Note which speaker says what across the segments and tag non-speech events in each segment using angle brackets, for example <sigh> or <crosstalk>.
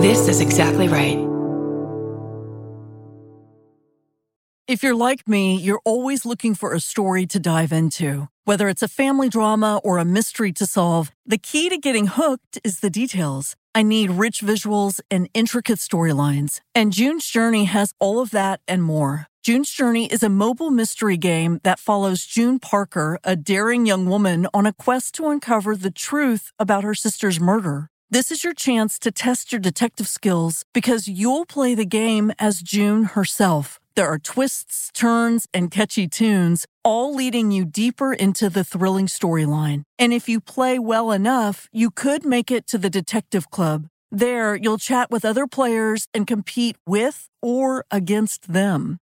Speaker 1: This is exactly right.
Speaker 2: If you're like me, you're always looking for a story to dive into. Whether it's a family drama or a mystery to solve, the key to getting hooked is the details. I need rich visuals and intricate storylines. And June's Journey has all of that and more. June's Journey is a mobile mystery game that follows June Parker, a daring young woman, on a quest to uncover the truth about her sister's murder. This is your chance to test your detective skills because you'll play the game as June herself. There are twists, turns, and catchy tunes, all leading you deeper into the thrilling storyline. And if you play well enough, you could make it to the Detective Club. There, you'll chat with other players and compete with or against them.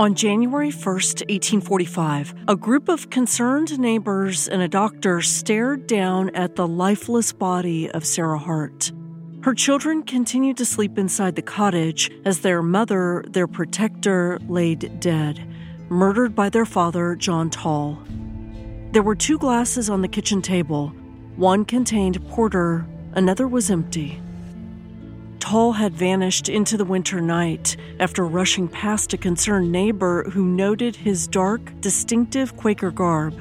Speaker 3: On January 1st, 1845, a group of concerned neighbors and a doctor stared down at the lifeless body of Sarah Hart. Her children continued to sleep inside the cottage as their mother, their protector, laid dead, murdered by their father, John Tawell. There were two glasses on the kitchen table. One contained porter, another was empty. Tawell had vanished into the winter night after rushing past a concerned neighbor who noted his dark, distinctive Quaker garb.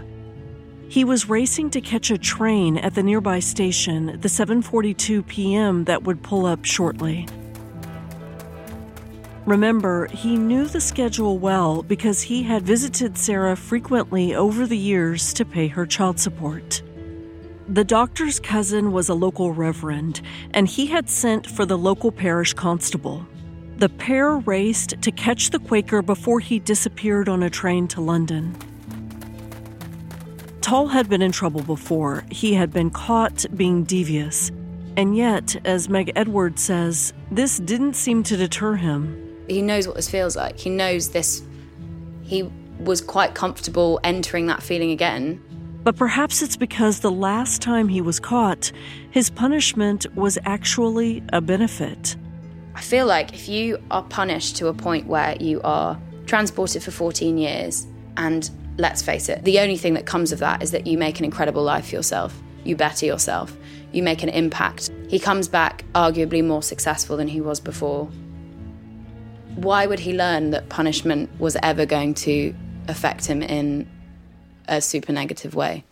Speaker 3: He was racing to catch a train at the nearby station, the 7:42 p.m. that would pull up shortly. Remember, he knew the schedule well because he had visited Sarah frequently over the years to pay her child support. The doctor's cousin was a local reverend, and he had sent for the local parish constable. The pair raced to catch the Quaker before he disappeared on a train to London. Tawell had been in trouble before. He had been caught being devious. And yet, as Meg Edwards says, this didn't seem to deter him.
Speaker 4: He knows what this feels like. He knows this. He was quite comfortable entering that feeling again
Speaker 3: but perhaps it's because the last time he was caught, his punishment was actually a benefit.
Speaker 4: I feel like if you are punished to a point where you are transported for 14 years, and let's face it, the only thing that comes of that is that you make an incredible life for yourself. You better yourself. You make an impact. He comes back arguably more successful than he was before. Why would he learn that punishment was ever going to affect him in a super negative way.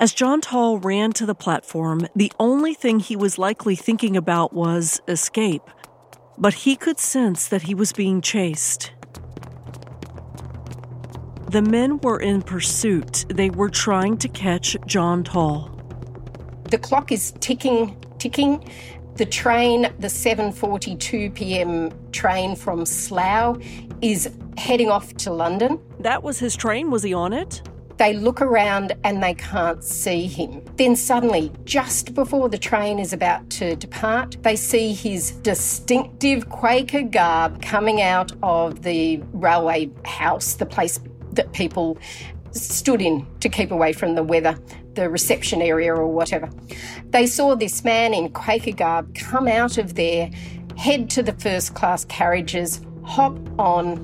Speaker 3: As John Tawell ran to the platform, the only thing he was likely thinking about was escape. But he could sense that he was being chased. The men were in pursuit. They were trying to catch John Tawell.
Speaker 5: The clock is ticking, ticking. The train, the 7:42 p.m. train from Slough is heading off to London.
Speaker 3: That was his train, was he on it?
Speaker 5: They look around and they can't see him. Then suddenly, just before the train is about to depart, they see his distinctive Quaker garb coming out of the railway house, the place that people stood in to keep away from the weather the reception area or whatever. They saw this man in Quaker garb come out of there, head to the first class carriages, hop on.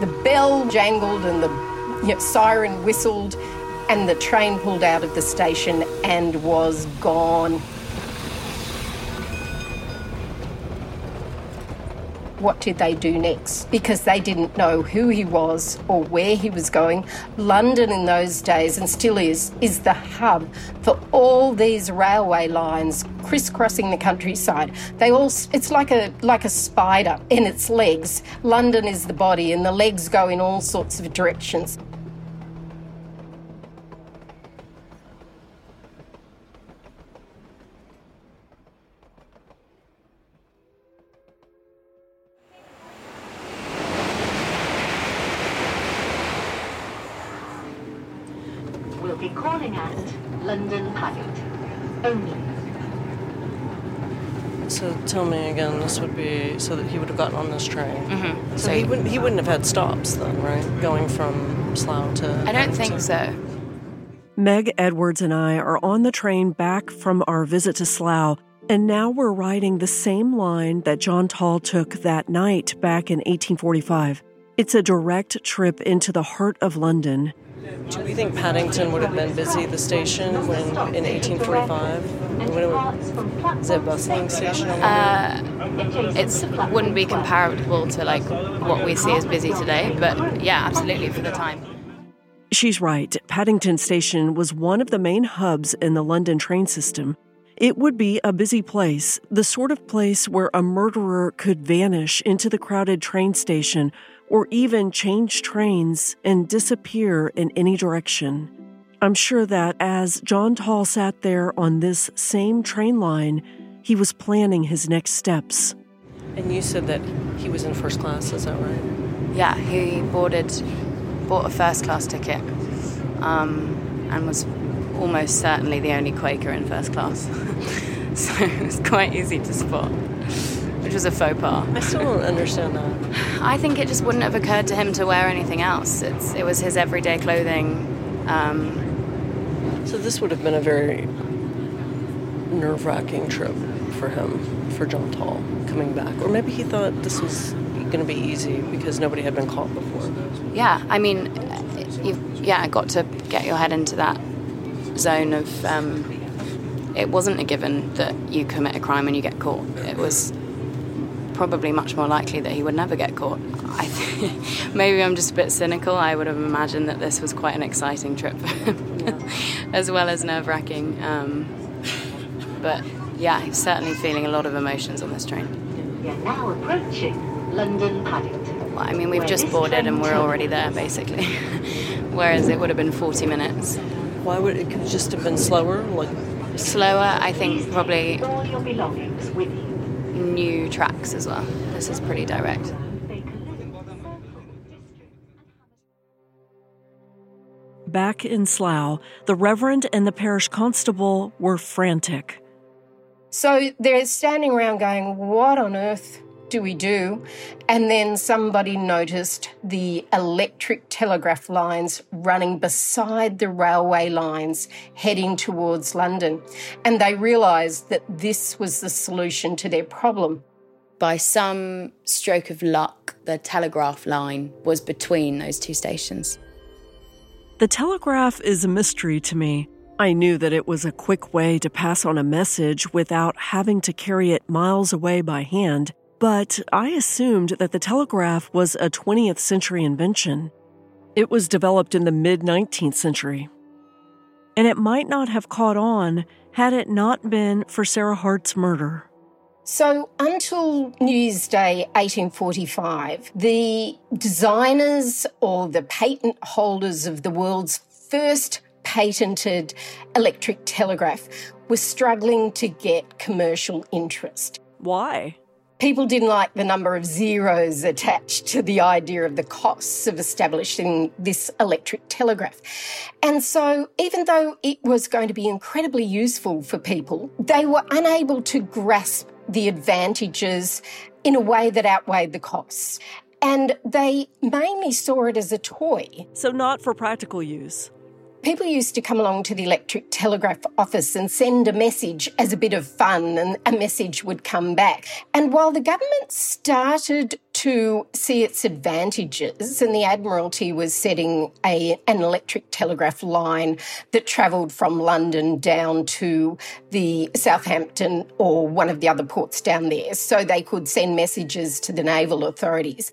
Speaker 5: The bell jangled and the you know, siren whistled, and the train pulled out of the station and was gone. What did they do next? Because they didn't know who he was or where he was going. London in those days, and still is, is the hub for all these railway lines crisscrossing the countryside. They all, it's like a, like a spider in its legs. London is the body, and the legs go in all sorts of directions.
Speaker 1: be calling at London Paddington only.
Speaker 3: So tell me again, this would be so that he would have gotten on this train.
Speaker 4: Mm-hmm.
Speaker 3: So, he wouldn't he wouldn't have had stops then, right? Going from Slough to.
Speaker 4: I don't think so.
Speaker 3: Meg Edwards and I are on the train back from our visit to Slough, and now we're riding the same line that John Tawell took that night back in 1845. It's a direct trip into the heart of London. Do we think Paddington would have been busy, the station, when in 1845? When is it a bustling station?
Speaker 4: Uh, it wouldn't be comparable to like what we see as busy today, but yeah, absolutely for the time.
Speaker 3: She's right. Paddington Station was one of the main hubs in the London train system. It would be a busy place, the sort of place where a murderer could vanish into the crowded train station or even change trains and disappear in any direction. I'm sure that as John Tawell sat there on this same train line, he was planning his next steps. And you said that he was in first class, is that right?
Speaker 4: Yeah, he boarded, bought a first class ticket, um, and was almost certainly the only Quaker in first class. <laughs> so it was quite easy to spot which was a faux pas.
Speaker 3: I still don't understand that. <sighs>
Speaker 4: I think it just wouldn't have occurred to him to wear anything else. It's, it was his everyday clothing. Um,
Speaker 3: so this would have been a very nerve wracking trip for him, for John Tawell, coming back. Or maybe he thought this was going to be easy because nobody had been caught before.
Speaker 4: Yeah, I mean, you yeah, got to get your head into that zone of. Um, it wasn't a given that you commit a crime and you get caught. It was probably much more likely that he would never get caught. I think <laughs> maybe I'm just a bit cynical. I would have imagined that this was quite an exciting trip, yeah. <laughs> as well as nerve wracking. Um, but yeah, he's certainly feeling a lot of emotions on this train.
Speaker 1: We are now approaching London Paddington.
Speaker 4: Well, I mean, we've just boarded and we're already there, basically. <laughs> Whereas it would have been 40 minutes.
Speaker 3: Why would it could just have been slower? Like
Speaker 4: slower, I think probably.
Speaker 1: All your belongings with you
Speaker 4: new tracks as well. This is pretty direct.
Speaker 3: Back in Slough, the Reverend and the parish constable were frantic.
Speaker 5: So they're standing around going, What on earth do we do? And then somebody noticed the electric telegraph lines running beside the railway lines heading towards London. And they realised that this was the solution to their problem.
Speaker 4: By some stroke of luck, the telegraph line was between those two stations.
Speaker 3: The telegraph is a mystery to me. I knew that it was a quick way to pass on a message without having to carry it miles away by hand, but I assumed that the telegraph was a 20th century invention. It was developed in the mid 19th century. And it might not have caught on had it not been for Sarah Hart's murder.
Speaker 5: So, until New Year's Day 1845, the designers or the patent holders of the world's first patented electric telegraph were struggling to get commercial interest.
Speaker 3: Why?
Speaker 5: People didn't like the number of zeros attached to the idea of the costs of establishing this electric telegraph. And so, even though it was going to be incredibly useful for people, they were unable to grasp the advantages in a way that outweighed the costs. And they mainly saw it as a toy.
Speaker 3: So, not for practical use.
Speaker 5: People used to come along to the electric telegraph office and send a message as a bit of fun, and a message would come back. And while the government started to see its advantages, and the Admiralty was setting a, an electric telegraph line that travelled from London down to the Southampton or one of the other ports down there, so they could send messages to the naval authorities.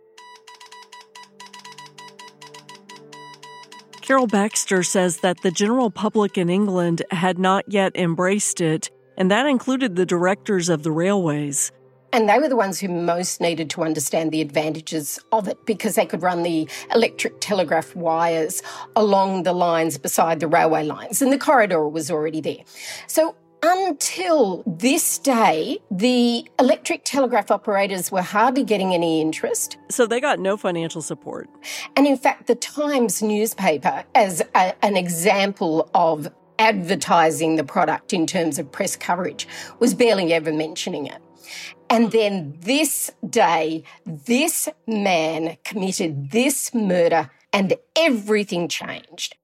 Speaker 3: Carol Baxter says that the general public in England had not yet embraced it, and that included the directors of the railways.
Speaker 5: And they were the ones who most needed to understand the advantages of it because they could run the electric telegraph wires along the lines beside the railway lines, and the corridor was already there. So until this day, the electric telegraph operators were hardly getting any interest.
Speaker 3: So they got no financial support.
Speaker 5: And in fact, the Times newspaper, as a, an example of advertising the product in terms of press coverage, was barely ever mentioning it. And then this day, this man committed this murder and everything changed.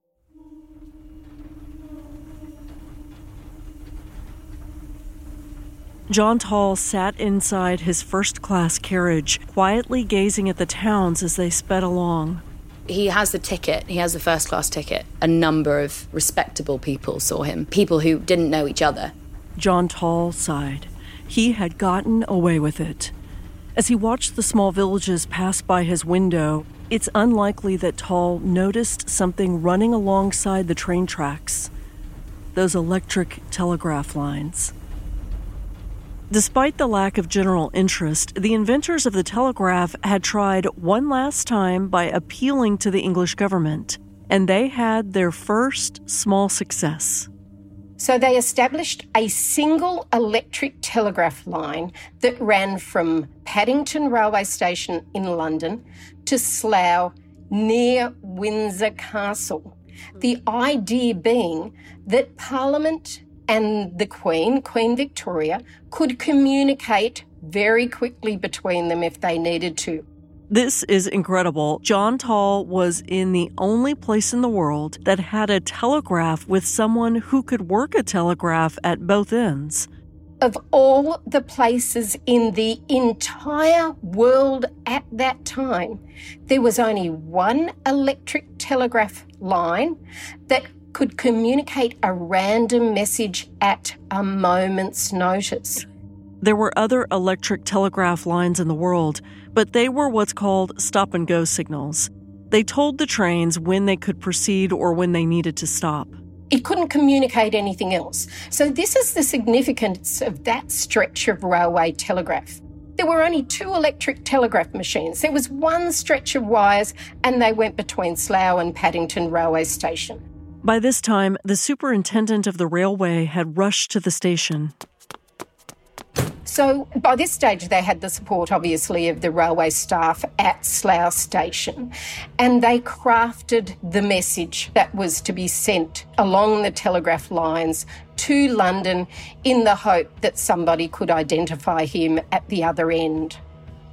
Speaker 3: John Tawell sat inside his first class carriage, quietly gazing at the towns as they sped along.
Speaker 4: He has the ticket, he has the first class ticket. A number of respectable people saw him, people who didn't know each other.
Speaker 3: John Tawell sighed. He had gotten away with it. As he watched the small villages pass by his window, it's unlikely that Tawell noticed something running alongside the train tracks those electric telegraph lines. Despite the lack of general interest, the inventors of the telegraph had tried one last time by appealing to the English government, and they had their first small success.
Speaker 5: So they established a single electric telegraph line that ran from Paddington Railway Station in London to Slough near Windsor Castle. The idea being that Parliament and the Queen, Queen Victoria, could communicate very quickly between them if they needed to.
Speaker 3: This is incredible. John Tawell was in the only place in the world that had a telegraph with someone who could work a telegraph at both ends.
Speaker 5: Of all the places in the entire world at that time, there was only one electric telegraph line that could communicate a random message at a moment's notice.
Speaker 3: There were other electric telegraph lines in the world, but they were what's called stop and go signals. They told the trains when they could proceed or when they needed to stop.
Speaker 5: It couldn't communicate anything else. So, this is the significance of that stretch of railway telegraph. There were only two electric telegraph machines. There was one stretch of wires, and they went between Slough and Paddington Railway Station.
Speaker 3: By this time, the superintendent of the railway had rushed to the station.
Speaker 5: So, by this stage, they had the support, obviously, of the railway staff at Slough Station, and they crafted the message that was to be sent along the telegraph lines to London in the hope that somebody could identify him at the other end.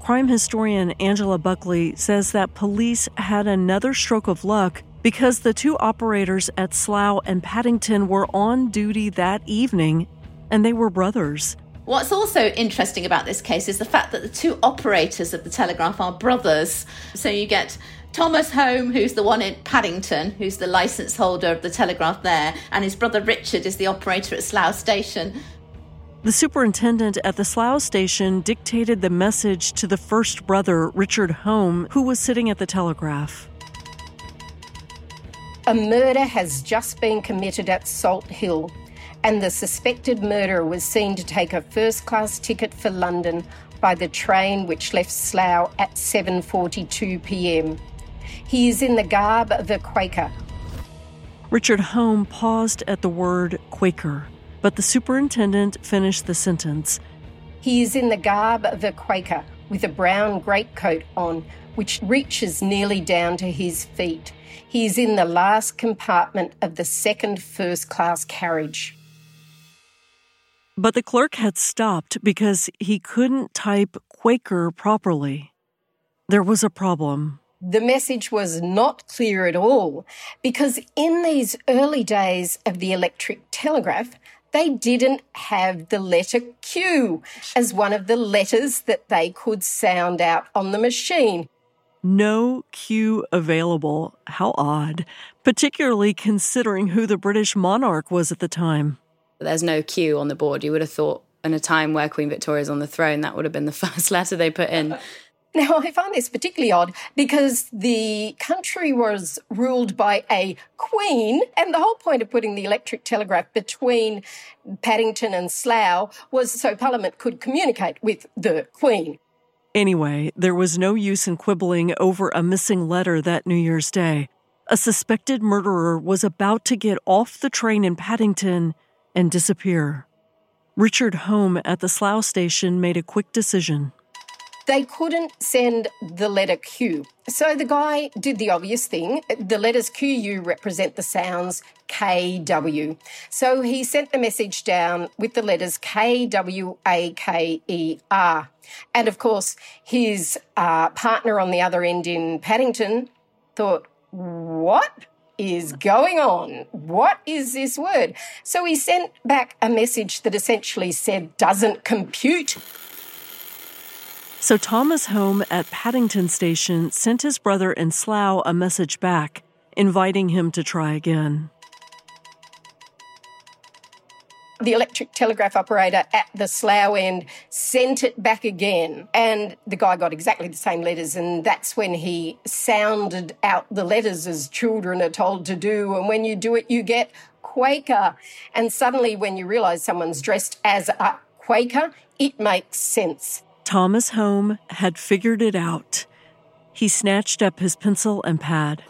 Speaker 3: Crime historian Angela Buckley says that police had another stroke of luck because the two operators at Slough and Paddington were on duty that evening and they were brothers.
Speaker 6: What's also interesting about this case is the fact that the two operators of the telegraph are brothers. So you get Thomas Home, who's the one in Paddington, who's the license holder of the telegraph there, and his brother Richard is the operator at Slough Station.
Speaker 3: The superintendent at the Slough station dictated the message to the first brother, Richard Home, who was sitting at the telegraph.
Speaker 5: A murder has just been committed at Salt Hill, and the suspected murderer was seen to take a first class ticket for London by the train which left Slough at 7:42 p.m. He is in the garb of a Quaker.
Speaker 3: Richard Home paused at the word Quaker, but the superintendent finished the sentence.
Speaker 5: He is in the garb of a Quaker with a brown greatcoat on, which reaches nearly down to his feet. He's in the last compartment of the second first class carriage.
Speaker 3: But the clerk had stopped because he couldn't type Quaker properly. There was a problem.
Speaker 5: The message was not clear at all because in these early days of the electric telegraph, they didn't have the letter Q as one of the letters that they could sound out on the machine.
Speaker 3: No Q available. How odd, particularly considering who the British monarch was at the time.
Speaker 4: There's no Q on the board. You would have thought in a time where Queen Victoria's on the throne, that would have been the <laughs> first letter they put in. <laughs>
Speaker 5: Now, I find this particularly odd because the country was ruled by a queen, and the whole point of putting the electric telegraph between Paddington and Slough was so Parliament could communicate with the queen.
Speaker 3: Anyway, there was no use in quibbling over a missing letter that New Year's Day. A suspected murderer was about to get off the train in Paddington and disappear. Richard Home at the Slough station made a quick decision.
Speaker 5: They couldn't send the letter Q. So the guy did the obvious thing. The letters QU represent the sounds KW. So he sent the message down with the letters KWAKER. And of course, his uh, partner on the other end in Paddington thought, what? is going on? What is this word? So he sent back a message that essentially said, doesn't compute.
Speaker 3: So Thomas Home at Paddington Station sent his brother in Slough a message back, inviting him to try again.
Speaker 5: The electric telegraph operator at the Slough end sent it back again, and the guy got exactly the same letters, and that's when he sounded out the letters as children are told to do, and when you do it, you get Quaker. And suddenly, when you realise someone's dressed as a Quaker, it makes sense.
Speaker 3: Thomas Home had figured it out. He snatched up his pencil and pad.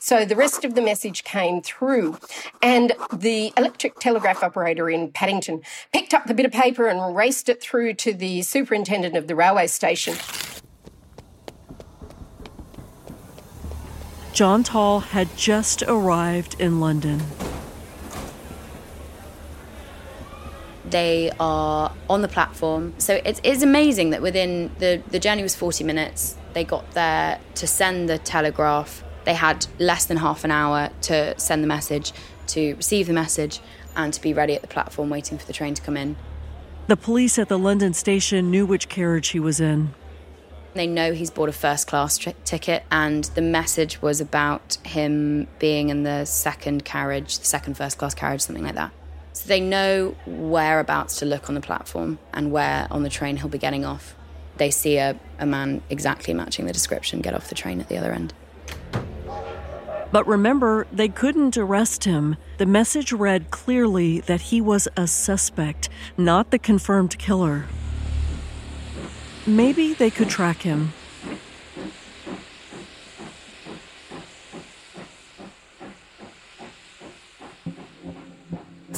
Speaker 5: So the rest of the message came through, and the electric telegraph operator in Paddington picked up the bit of paper and raced it through to the superintendent of the railway station.
Speaker 3: John Tawell had just arrived in London.
Speaker 4: They are on the platform. So it's, it's amazing that within the, the journey was 40 minutes. They got there to send the telegraph. They had less than half an hour to send the message, to receive the message, and to be ready at the platform waiting for the train to come in.
Speaker 3: The police at the London station knew which carriage he was in.
Speaker 4: They know he's bought a first class tri- ticket, and the message was about him being in the second carriage, the second first class carriage, something like that. So they know whereabouts to look on the platform and where on the train he'll be getting off. They see a, a man exactly matching the description get off the train at the other end.
Speaker 3: But remember, they couldn't arrest him. The message read clearly that he was a suspect, not the confirmed killer. Maybe they could track him.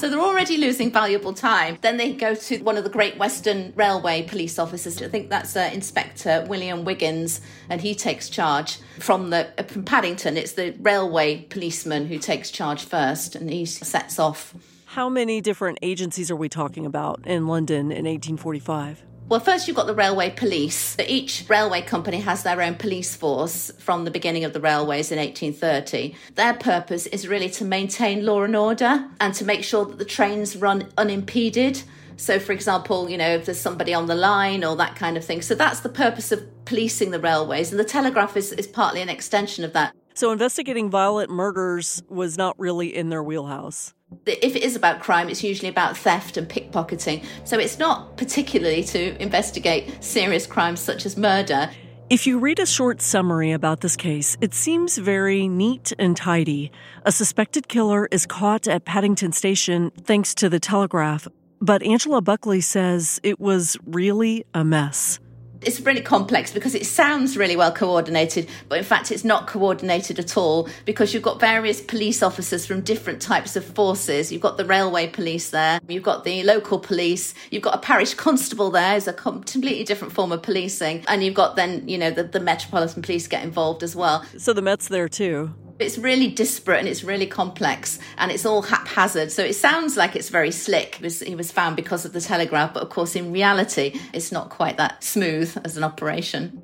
Speaker 6: So they're already losing valuable time. Then they go to one of the Great Western Railway police officers. I think that's uh, Inspector William Wiggins, and he takes charge from the uh, from Paddington. It's the railway policeman who takes charge first, and he sets off.
Speaker 3: How many different agencies are we talking about in London in 1845?
Speaker 6: Well, first you've got the railway police. Each railway company has their own police force from the beginning of the railways in 1830. Their purpose is really to maintain law and order and to make sure that the trains run unimpeded. So, for example, you know, if there's somebody on the line or that kind of thing. So, that's the purpose of policing the railways. And the telegraph is, is partly an extension of that.
Speaker 3: So, investigating violent murders was not really in their wheelhouse
Speaker 6: if it is about crime, it's usually about theft and pickpocketing. So it's not particularly to investigate serious crimes such as murder.
Speaker 3: If you read a short summary about this case, it seems very neat and tidy. A suspected killer is caught at Paddington Station thanks to the telegraph, but Angela Buckley says it was really a mess
Speaker 6: it's really complex because it sounds really well coordinated, but in fact, it's not coordinated at all because you've got various police officers from different types of forces. You've got the railway police there, you've got the local police, you've got a parish constable there, is a completely different form of policing, and you've got then, you know, the, the Metropolitan Police get involved as well.
Speaker 3: So the Met's there too.
Speaker 6: It's really disparate and it's really complex and it's all haphazard. So it sounds like it's very slick. He was, was found because of the telegraph, but of course, in reality, it's not quite that smooth as an operation.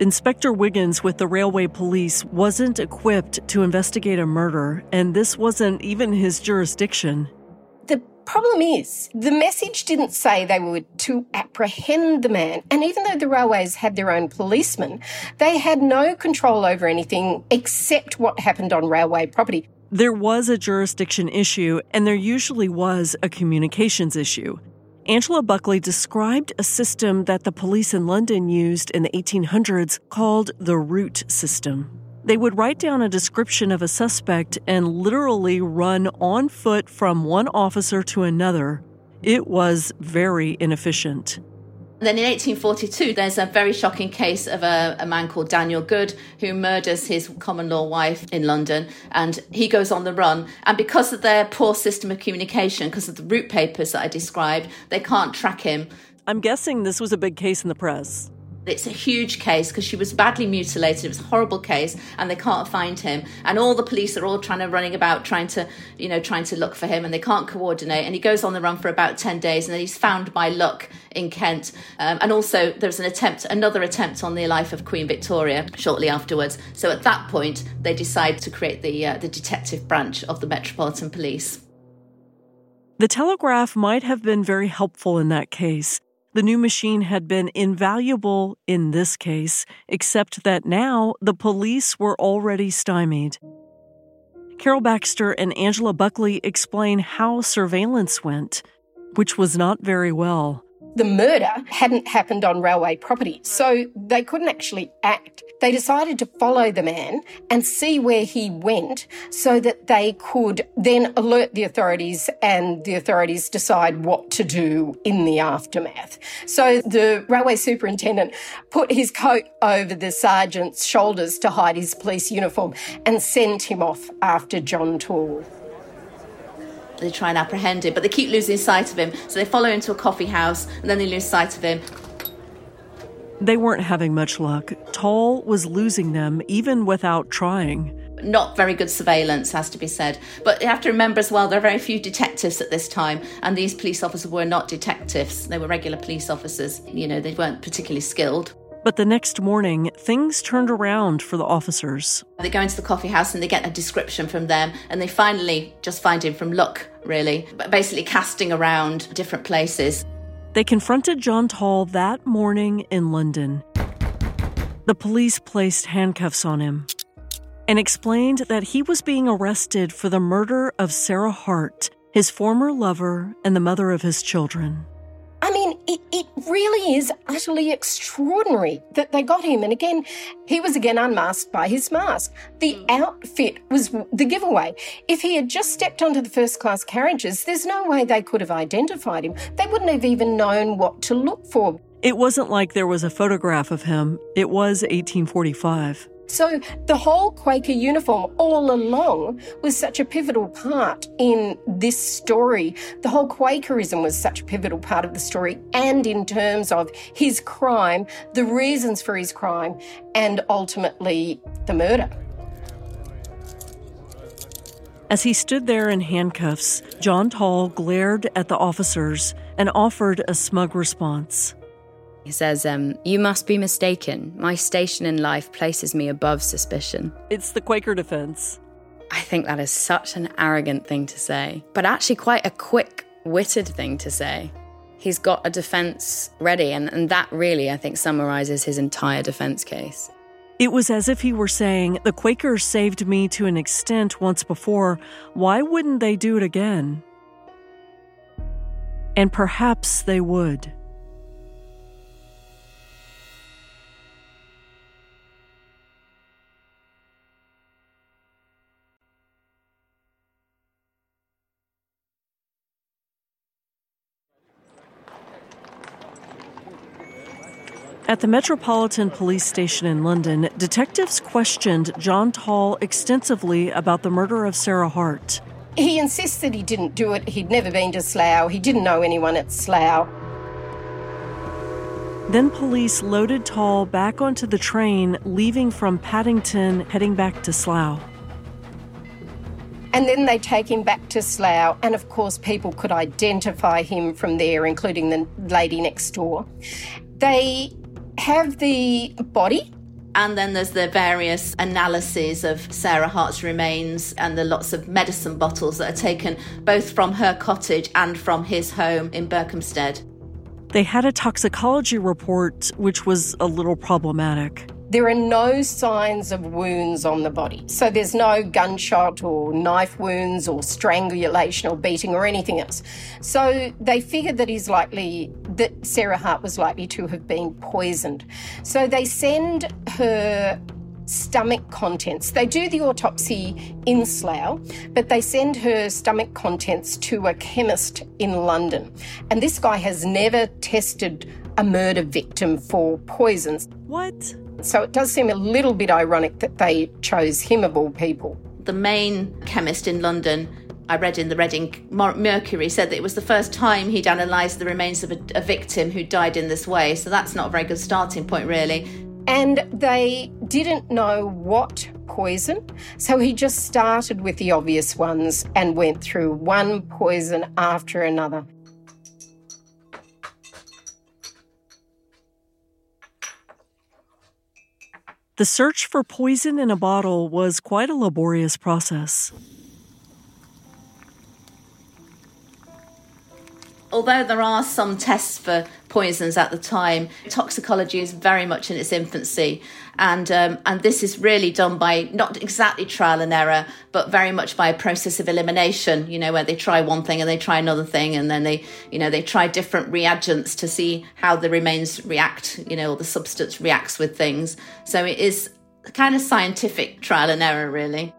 Speaker 3: Inspector Wiggins with the railway police wasn't equipped to investigate a murder, and this wasn't even his jurisdiction.
Speaker 5: Problem is, the message didn't say they were to apprehend the man. And even though the railways had their own policemen, they had no control over anything except what happened on railway property.
Speaker 3: There was a jurisdiction issue, and there usually was a communications issue. Angela Buckley described a system that the police in London used in the 1800s called the route system. They would write down a description of a suspect and literally run on foot from one officer to another. It was very inefficient.
Speaker 6: Then in 1842, there's a very shocking case of a, a, man called Daniel Good who murders his common law wife in London and he goes on the run. And because of their poor system of communication, because of the route papers that I described, they can't track him.
Speaker 3: I'm guessing this was a big case in the press.
Speaker 6: It's a huge case because she was badly mutilated. It was a horrible case, and they can't find him. And all the police are all trying to running about, trying to, you know, trying to look for him, and they can't coordinate. And he goes on the run for about ten days, and then he's found by luck in Kent. Um, and also, there's an attempt, another attempt on the life of Queen Victoria shortly afterwards. So at that point, they decide to create the uh, the detective branch of the Metropolitan Police.
Speaker 3: The telegraph might have been very helpful in that case. The new machine had been invaluable in this case, except that now the police were already stymied. Carol Baxter and Angela Buckley explain how surveillance went, which was not very well.
Speaker 5: The murder hadn't happened on railway property, so they couldn't actually act. They decided to follow the man and see where he went so that they could then alert the authorities and the authorities decide what to do in the aftermath. So the railway superintendent put his coat over the sergeant's shoulders to hide his police uniform and sent him off after John Tawell.
Speaker 6: They try and apprehend him, but they keep losing sight of him. So they follow him to a coffee house and then they lose sight of him.
Speaker 3: They weren't having much luck. Tawell was losing them even without trying.
Speaker 6: Not very good surveillance, has to be said. But you have to remember as well, there are very few detectives at this time, and these police officers were not detectives. They were regular police officers. You know, they weren't particularly skilled.
Speaker 3: But the next morning, things turned around for the officers.
Speaker 6: They go into the coffee house and they get a description from them, and they finally just find him from luck, really, but basically casting around different places.
Speaker 3: They confronted John Tawell that morning in London. The police placed handcuffs on him and explained that he was being arrested for the murder of Sarah Hart, his former lover and the mother of his children.
Speaker 5: I mean, it, it really is utterly extraordinary that they got him. And again, he was again unmasked by his mask. The hmm. outfit was the giveaway. If he had just stepped onto the first class carriages, there's no way they could have identified him. They wouldn't have even known what to look for.
Speaker 3: It wasn't like there was a photograph of him, it was 1845.
Speaker 5: So the whole Quaker uniform all along was such a pivotal part in this story. The whole Quakerism was such a pivotal part of the story, and in terms of his crime, the reasons for his crime, and ultimately the murder.
Speaker 3: As he stood there in handcuffs, John Tawell glared at the officers and offered a smug response.
Speaker 4: He says, um, You must be mistaken. My station in life places me above suspicion.
Speaker 3: It's the Quaker defense.
Speaker 4: I think that is such an arrogant thing to say, but actually quite a quick witted thing to say. He's got a defense ready, and, and that really, I think, summarizes his entire defense case.
Speaker 3: It was as if he were saying, The Quakers saved me to an extent once before. Why wouldn't they do it again? And perhaps they would. At the Metropolitan Police Station in London, detectives questioned John Tawell extensively about the murder of Sarah Hart.
Speaker 5: He insists that he didn't do it, he'd never been to Slough, he didn't know anyone at Slough.
Speaker 3: Then police loaded Tawell back onto the train, leaving from Paddington, heading back to Slough.
Speaker 5: And then they take him back to Slough, and of course, people could identify him from there, including the lady next door. They have the body.
Speaker 6: And then there's the various analyses of Sarah Hart's remains and the lots of medicine bottles that are taken both from her cottage and from his home in Berkhamsted.
Speaker 3: They had a toxicology report which was a little problematic.
Speaker 5: There are no signs of wounds on the body. So there's no gunshot or knife wounds or strangulation or beating or anything else. So they figured that he's likely, that Sarah Hart was likely to have been poisoned. So they send her stomach contents. They do the autopsy in Slough, but they send her stomach contents to a chemist in London. And this guy has never tested a murder victim for poisons.
Speaker 3: What?
Speaker 5: So it does seem a little bit ironic that they chose him of all people.
Speaker 6: The main chemist in London, I read in the Reading Mercury, said that it was the first time he'd analysed the remains of a, a victim who died in this way. So that's not a very good starting point, really.
Speaker 5: And they didn't know what poison, so he just started with the obvious ones and went through one poison after another.
Speaker 3: The search for poison in a bottle was quite a laborious process.
Speaker 6: Although there are some tests for poisons at the time, toxicology is very much in its infancy, and um, and this is really done by not exactly trial and error, but very much by a process of elimination. You know, where they try one thing and they try another thing, and then they you know they try different reagents to see how the remains react. You know, or the substance reacts with things. So it is kind of scientific trial and error, really.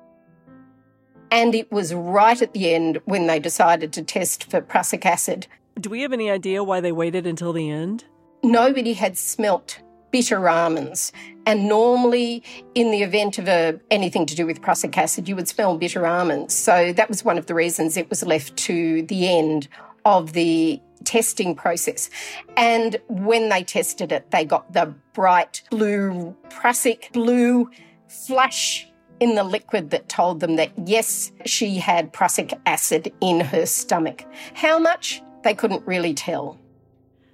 Speaker 5: And it was right at the end when they decided to test for prussic acid
Speaker 3: do we have any idea why they waited until the end?
Speaker 5: Nobody had smelt bitter almonds. And normally, in the event of a, anything to do with prussic acid, you would smell bitter almonds. So that was one of the reasons it was left to the end of the testing process. And when they tested it, they got the bright blue, prussic blue flash in the liquid that told them that yes, she had prussic acid in her stomach. How much? they couldn't really tell.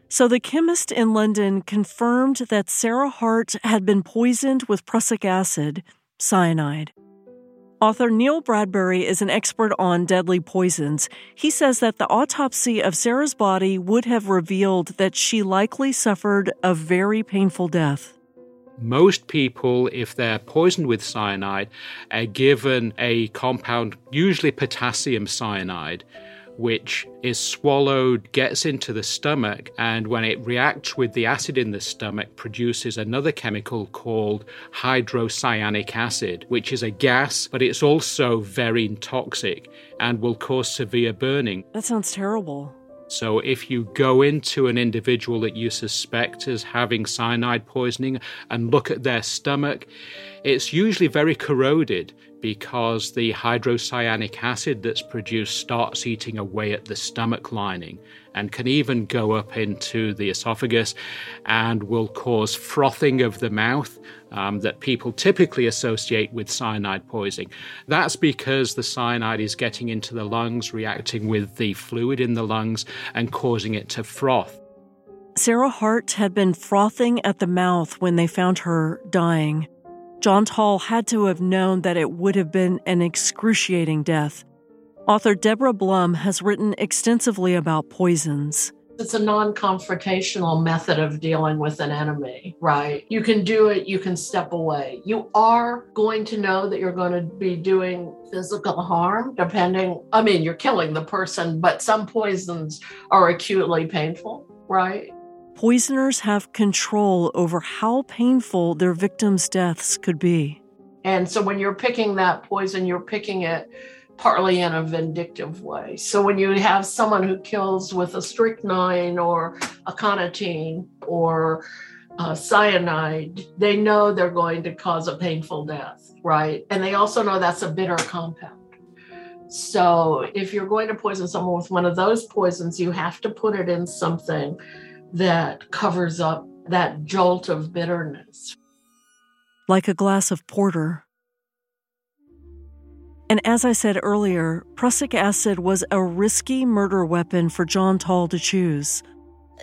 Speaker 3: So the chemist in London confirmed that Sarah Hart had been poisoned with prussic acid, cyanide. Author Neil Bradbury is an expert on deadly poisons. He says that the autopsy of Sarah's body would have revealed that she likely suffered a very painful death.
Speaker 7: Most people, if they're poisoned with cyanide, are given a compound, usually potassium cyanide, which is swallowed, gets into the stomach, and when it reacts with the acid in the stomach, produces another chemical called hydrocyanic acid, which is a gas, but it's also very toxic and will cause severe burning.
Speaker 3: That sounds terrible.
Speaker 7: So, if you go into an individual that you suspect as having cyanide poisoning and look at their stomach, it's usually very corroded because the hydrocyanic acid that's produced starts eating away at the stomach lining and can even go up into the esophagus and will cause frothing of the mouth um, that people typically associate with cyanide poisoning. That's because the cyanide is getting into the lungs, reacting with the fluid in the lungs, and causing it to froth.
Speaker 3: Sarah Hart had been frothing at the mouth when they found her dying. John Tawell had to have known that it would have been an excruciating death. Author Deborah Blum has written extensively about poisons.
Speaker 8: It's a non confrontational method of dealing with an enemy, right? You can do it, you can step away. You are going to know that you're going to be doing physical harm, depending. I mean, you're killing the person, but some poisons are acutely painful, right?
Speaker 3: Poisoners have control over how painful their victims' deaths could be.
Speaker 8: And so when you're picking that poison, you're picking it partly in a vindictive way. So when you have someone who kills with a strychnine or a aconitine or uh, cyanide, they know they're going to cause a painful death, right? And they also know that's a bitter compound. So if you're going to poison someone with one of those poisons, you have to put it in something that covers up that jolt of bitterness.
Speaker 3: Like a glass of porter. And as I said earlier, prussic acid was a risky murder weapon for John Tawell to choose.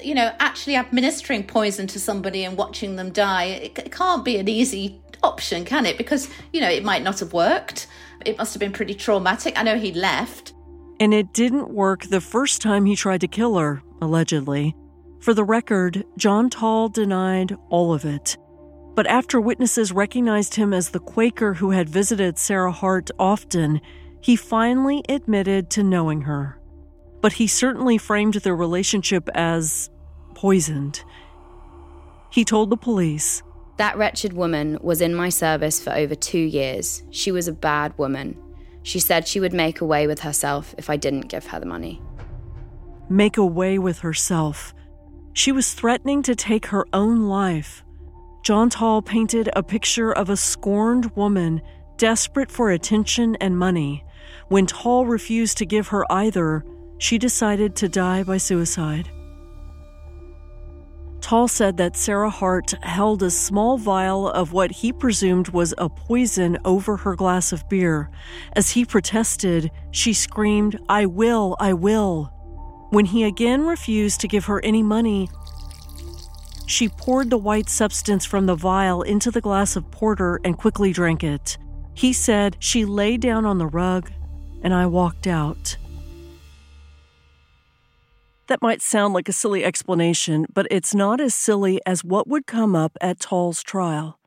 Speaker 6: You know, actually administering poison to somebody and watching them die, it can't be an easy option, can it? Because, you know, it might not have worked. It must have been pretty traumatic. I know he left.
Speaker 3: And it didn't work the first time he tried to kill her, allegedly. For the record, John Tawell denied all of it. But after witnesses recognized him as the Quaker who had visited Sarah Hart often, he finally admitted to knowing her. But he certainly framed their relationship as poisoned. He told the police
Speaker 4: That wretched woman was in my service for over two years. She was a bad woman. She said she would make away with herself if I didn't give her the money.
Speaker 3: Make away with herself. She was threatening to take her own life. John Tawell painted a picture of a scorned woman desperate for attention and money. When Tawell refused to give her either, she decided to die by suicide. Tawell said that Sarah Hart held a small vial of what he presumed was a poison over her glass of beer. As he protested, she screamed, I will, I will. When he again refused to give her any money, she poured the white substance from the vial into the glass of porter and quickly drank it. He said she lay down on the rug and I walked out. That might sound like a silly explanation, but it's not as silly as what would come up at Tawell's trial.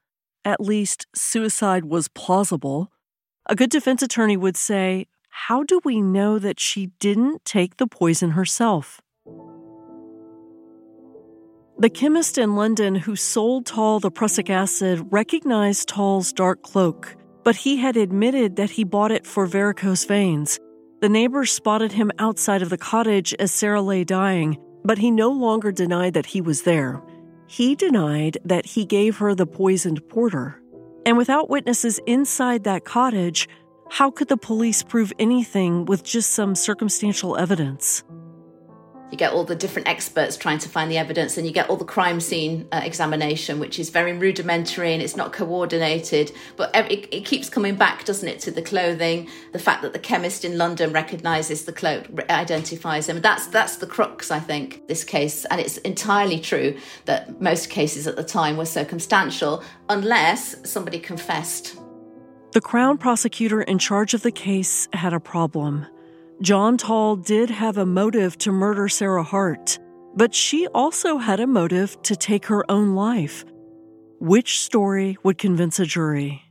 Speaker 3: At least, suicide was plausible. A good defense attorney would say, How do we know that she didn't take the poison herself? The chemist in London who sold Tawell the prussic acid recognized Tawell's dark cloak, but he had admitted that he bought it for varicose veins the neighbors spotted him outside of the cottage as Sarah lay dying, but he no longer denied that he was there. He denied that he gave her the poisoned porter. And without witnesses inside that cottage, how could the police prove anything with just some circumstantial evidence?
Speaker 6: You get all the different experts trying to find the evidence, and you get all the crime scene uh, examination, which is very rudimentary and it's not coordinated. But it, it, keeps coming back, doesn't it, to the clothing, the fact that the chemist in London recognises the cloak, identifies him. That's that's the crux, I think, this case, and it's entirely true that most cases at the time were circumstantial, unless somebody confessed.
Speaker 3: The Crown prosecutor in charge of the case had a problem. John Tawell did have a motive to murder Sarah Hart, but she also had a motive to take her own life. Which story would convince a jury?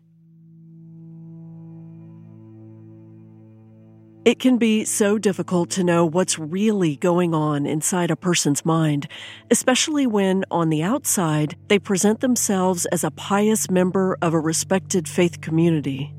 Speaker 3: It can be so difficult to know what's really going on inside a person's mind, especially when, on the outside, they present themselves as a pious member of a respected faith community.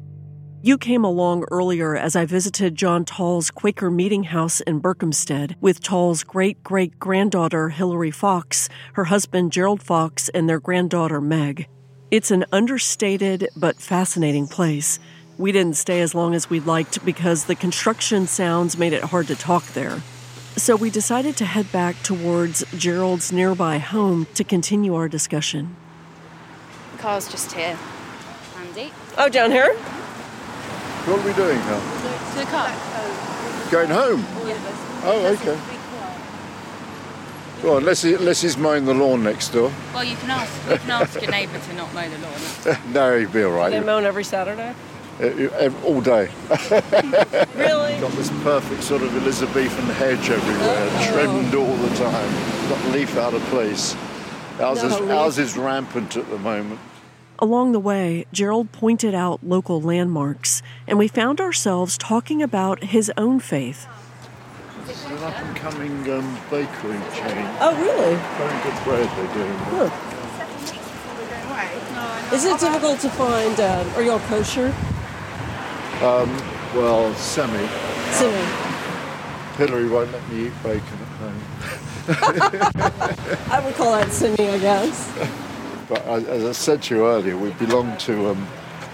Speaker 3: You came along earlier as I visited John Tawell's Quaker Meeting House in Berkhamsted with Tawell's great great granddaughter Hilary Fox, her husband Gerald Fox, and their granddaughter Meg. It's an understated but fascinating place. We didn't stay as long as we'd liked because the construction sounds made it hard to talk there. So we decided to head back towards Gerald's nearby home to continue our discussion.
Speaker 4: The car's just here. Andy.
Speaker 3: Oh, down here?
Speaker 9: What are we doing now?
Speaker 4: To the car.
Speaker 9: Going home? Oh, okay. Well, unless, he, unless he's mowing the lawn next door.
Speaker 4: Well, you can ask. You can ask your neighbour to not mow the lawn. <laughs>
Speaker 9: no, he'd be all right.
Speaker 3: They mow every Saturday?
Speaker 9: Uh, all day. <laughs>
Speaker 3: really?
Speaker 9: Got this perfect sort of Elizabethan hedge everywhere, oh. trimmed all the time. Not leaf out of place. Ours, no, is, ours is rampant at the moment.
Speaker 3: Along the way, Gerald pointed out local landmarks, and we found ourselves talking about his own faith.
Speaker 9: It's an up and coming um, bakery chain.
Speaker 3: Oh, really?
Speaker 9: Very good bread they're doing. Huh.
Speaker 3: Is it difficult to find, uh, are you all kosher?
Speaker 9: Um, well, semi.
Speaker 3: Semi.
Speaker 9: Hilary won't let me eat bacon at home. <laughs>
Speaker 3: I would call that semi, I guess.
Speaker 9: But as I said to you earlier, we belong to um,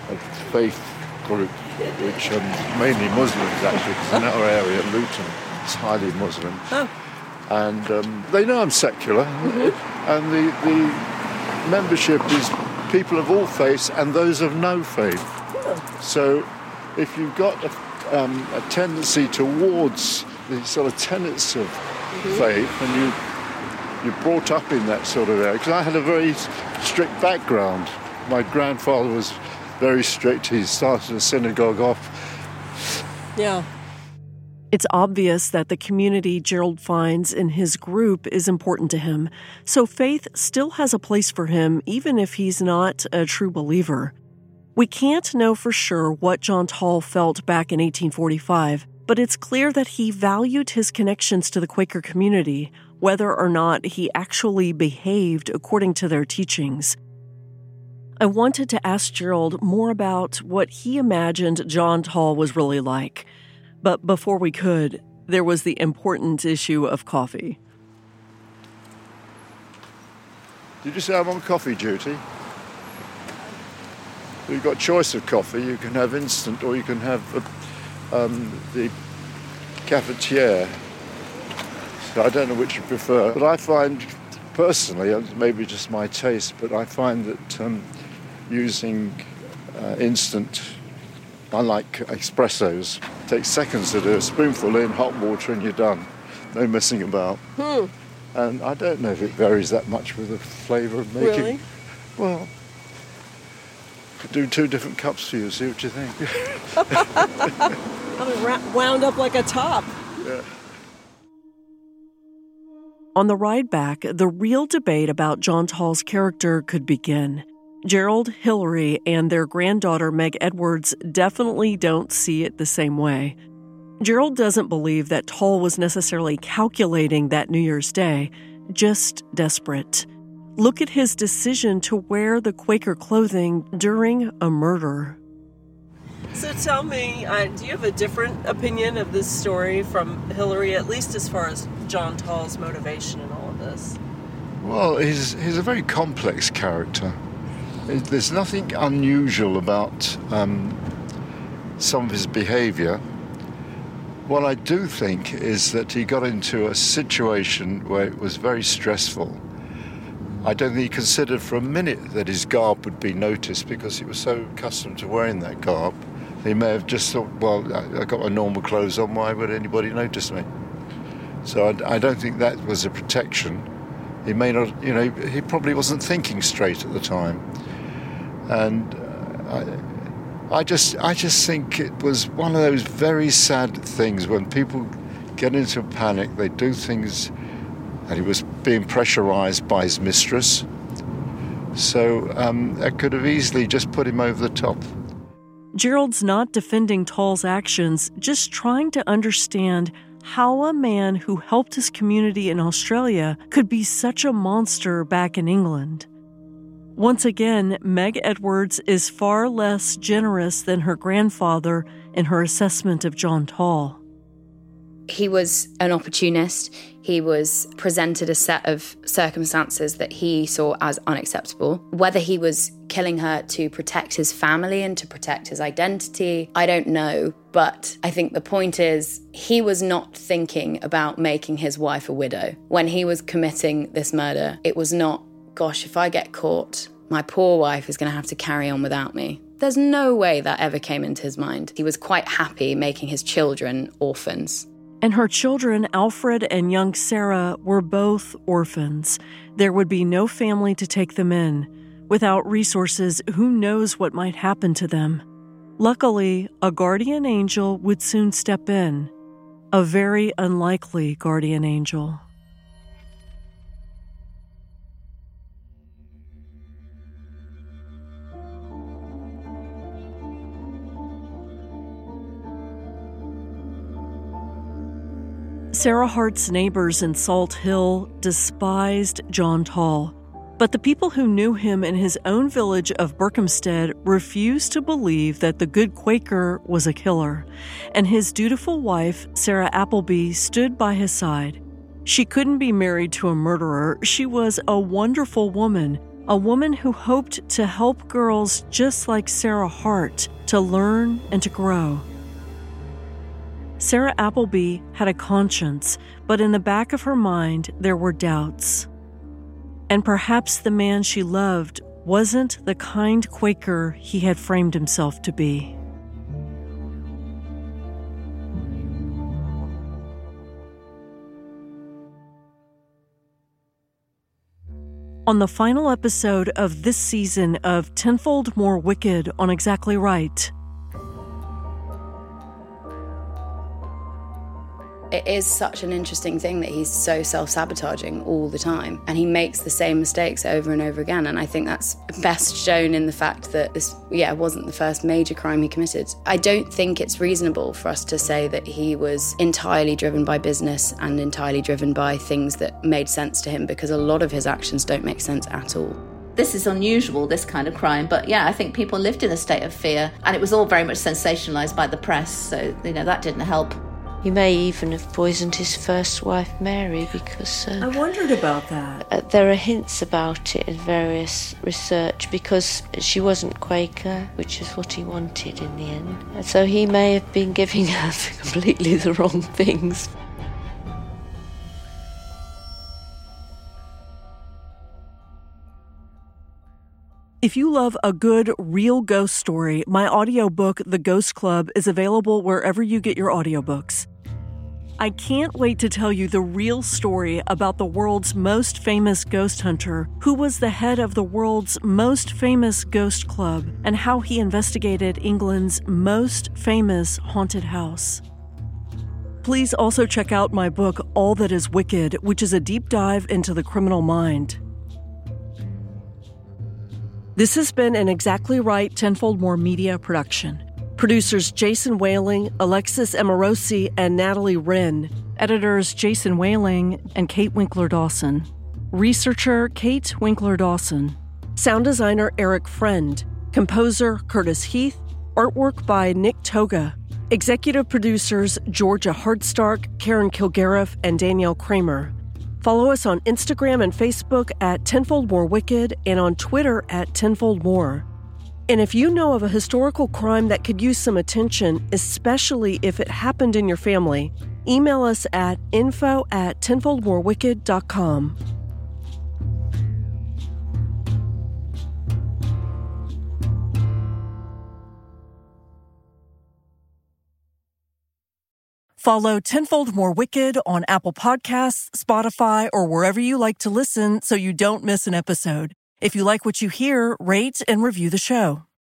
Speaker 9: a faith group, which um, mainly Muslims actually, because in our area, Luton, it's highly Muslim. Oh. And um, they know I'm secular, mm-hmm. and the, the membership is people of all faiths and those of no faith. Oh. So if you've got a, um, a, tendency towards the sort of tenets of mm-hmm. faith and you you're brought up in that sort of area. Because I had a very strict background. My grandfather was very strict. He started a synagogue off.
Speaker 3: Yeah. It's obvious that the community Gerald finds in his group is important to him, so faith still has a place for him, even if he's not a true believer. We can't know for sure what John Tawell felt back in 1845, but it's clear that he valued his connections to the Quaker community, whether or not he actually behaved according to their teachings. I wanted to ask Gerald more about what he imagined John Tawell was really like. But before we could, there was the important issue of coffee.
Speaker 9: Did you say I'm on coffee duty? You've got choice of coffee. You can have instant or you can have uh, um, the cafetiere. So I don't know which you prefer. But I find, personally, maybe just my taste, but I find that um, using uh, instant, unlike espressos, takes seconds to do. A spoonful in hot water and you're done. No messing about.
Speaker 10: Hmm.
Speaker 9: And I don't know if it varies that much with the flavour of making.
Speaker 10: Really?
Speaker 9: Well, could do two different cups for you. See what you think. <laughs>
Speaker 10: I'm ra- wound up like a top.
Speaker 9: yeah.
Speaker 3: On the ride back, the real debate about John Tawell's character could begin. Gerald, Hillary, and their granddaughter Meg Edwards definitely don't see it the same way. Gerald doesn't believe that Tawell was necessarily calculating that New Year's Day, just desperate. Look at his decision to wear the Quaker clothing during a murder.
Speaker 10: So tell me, uh, do you have a different opinion of this story from Hillary, at least as far as John Tawell's motivation in all of this?
Speaker 9: Well, he's, he's a very complex character. There's nothing unusual about um, some of his behaviour. What I do think is that he got into a situation where it was very stressful. I don't think he considered for a minute that his garb would be noticed because he was so accustomed to wearing that garb. He may have just thought, well, I I got my normal clothes on, why would anybody notice me? So I, I don't think that was a protection. He may not, you know, he probably wasn't thinking straight at the time. And uh, I, I just, I just think it was one of those very sad things when people get into a panic, they do things, and he was being pressurized by his mistress. So um, that could have easily just put him over the top.
Speaker 3: Gerald's not defending Tawell's actions, just trying to understand how a man who helped his community in Australia could be such a monster back in England. Once again, Meg Edwards is far less generous than her grandfather in her assessment of John Tawell.
Speaker 4: He was an opportunist. He was presented a set of circumstances that he saw as unacceptable. Whether he was killing her to protect his family and to protect his identity, I don't know. But I think the point is, he was not thinking about making his wife a widow. When he was committing this murder, it was not, gosh, if I get caught, my poor wife is going to have to carry on without me. There's no way that ever came into his mind. He was quite happy making his children orphans.
Speaker 3: And her children, Alfred and young Sarah, were both orphans. There would be no family to take them in. Without resources, who knows what might happen to them? Luckily, a guardian angel would soon step in. A very unlikely guardian angel. Sarah Hart's neighbors in Salt Hill despised John Tawell, but the people who knew him in his own village of Berkhamsted refused to believe that the good Quaker was a killer, and his dutiful wife, Sarah Appleby, stood by his side. She couldn't be married to a murderer. She was a wonderful woman, a woman who hoped to help girls just like Sarah Hart to learn and to grow. Sarah Appleby had a conscience, but in the back of her mind there were doubts. And perhaps the man she loved wasn't the kind Quaker he had framed himself to be. On the final episode of this season of Tenfold More Wicked on Exactly Right,
Speaker 4: It is such an interesting thing that he's so self sabotaging all the time and he makes the same mistakes over and over again. And I think that's best shown in the fact that this, yeah, wasn't the first major crime he committed. I don't think it's reasonable for us to say that he was entirely driven by business and entirely driven by things that made sense to him because a lot of his actions don't make sense at all.
Speaker 6: This is unusual, this kind of crime, but yeah, I think people lived in a state of fear and it was all very much sensationalized by the press, so, you know, that didn't help.
Speaker 11: He may even have poisoned his first wife, Mary, because.
Speaker 3: Uh, I wondered about that.
Speaker 11: Uh, there are hints about it in various research because she wasn't Quaker, which is what he wanted in the end. So he may have been giving <laughs> her completely the wrong things.
Speaker 3: If you love a good, real ghost story, my audiobook, The Ghost Club, is available wherever you get your audiobooks. I can't wait to tell you the real story about the world's most famous ghost hunter, who was the head of the world's most famous ghost club, and how he investigated England's most famous haunted house. Please also check out my book, All That Is Wicked, which is a deep dive into the criminal mind. This has been an Exactly Right Tenfold More media production. Producers Jason Whaling, Alexis Amorosi, and Natalie Wren. Editors Jason Whaling and Kate Winkler Dawson. Researcher Kate Winkler Dawson. Sound designer Eric Friend. Composer Curtis Heath. Artwork by Nick Toga. Executive producers Georgia Hardstark, Karen Kilgariff, and Danielle Kramer. Follow us on Instagram and Facebook at Tenfold More Wicked and on Twitter at Tenfold More. And if you know of a historical crime that could use some attention, especially if it happened in your family, email us at info at tenfoldmorewicked.com. Follow Tenfold More Wicked on Apple Podcasts, Spotify, or wherever you like to listen so you don't miss an episode. If you like what you hear, rate and review the show.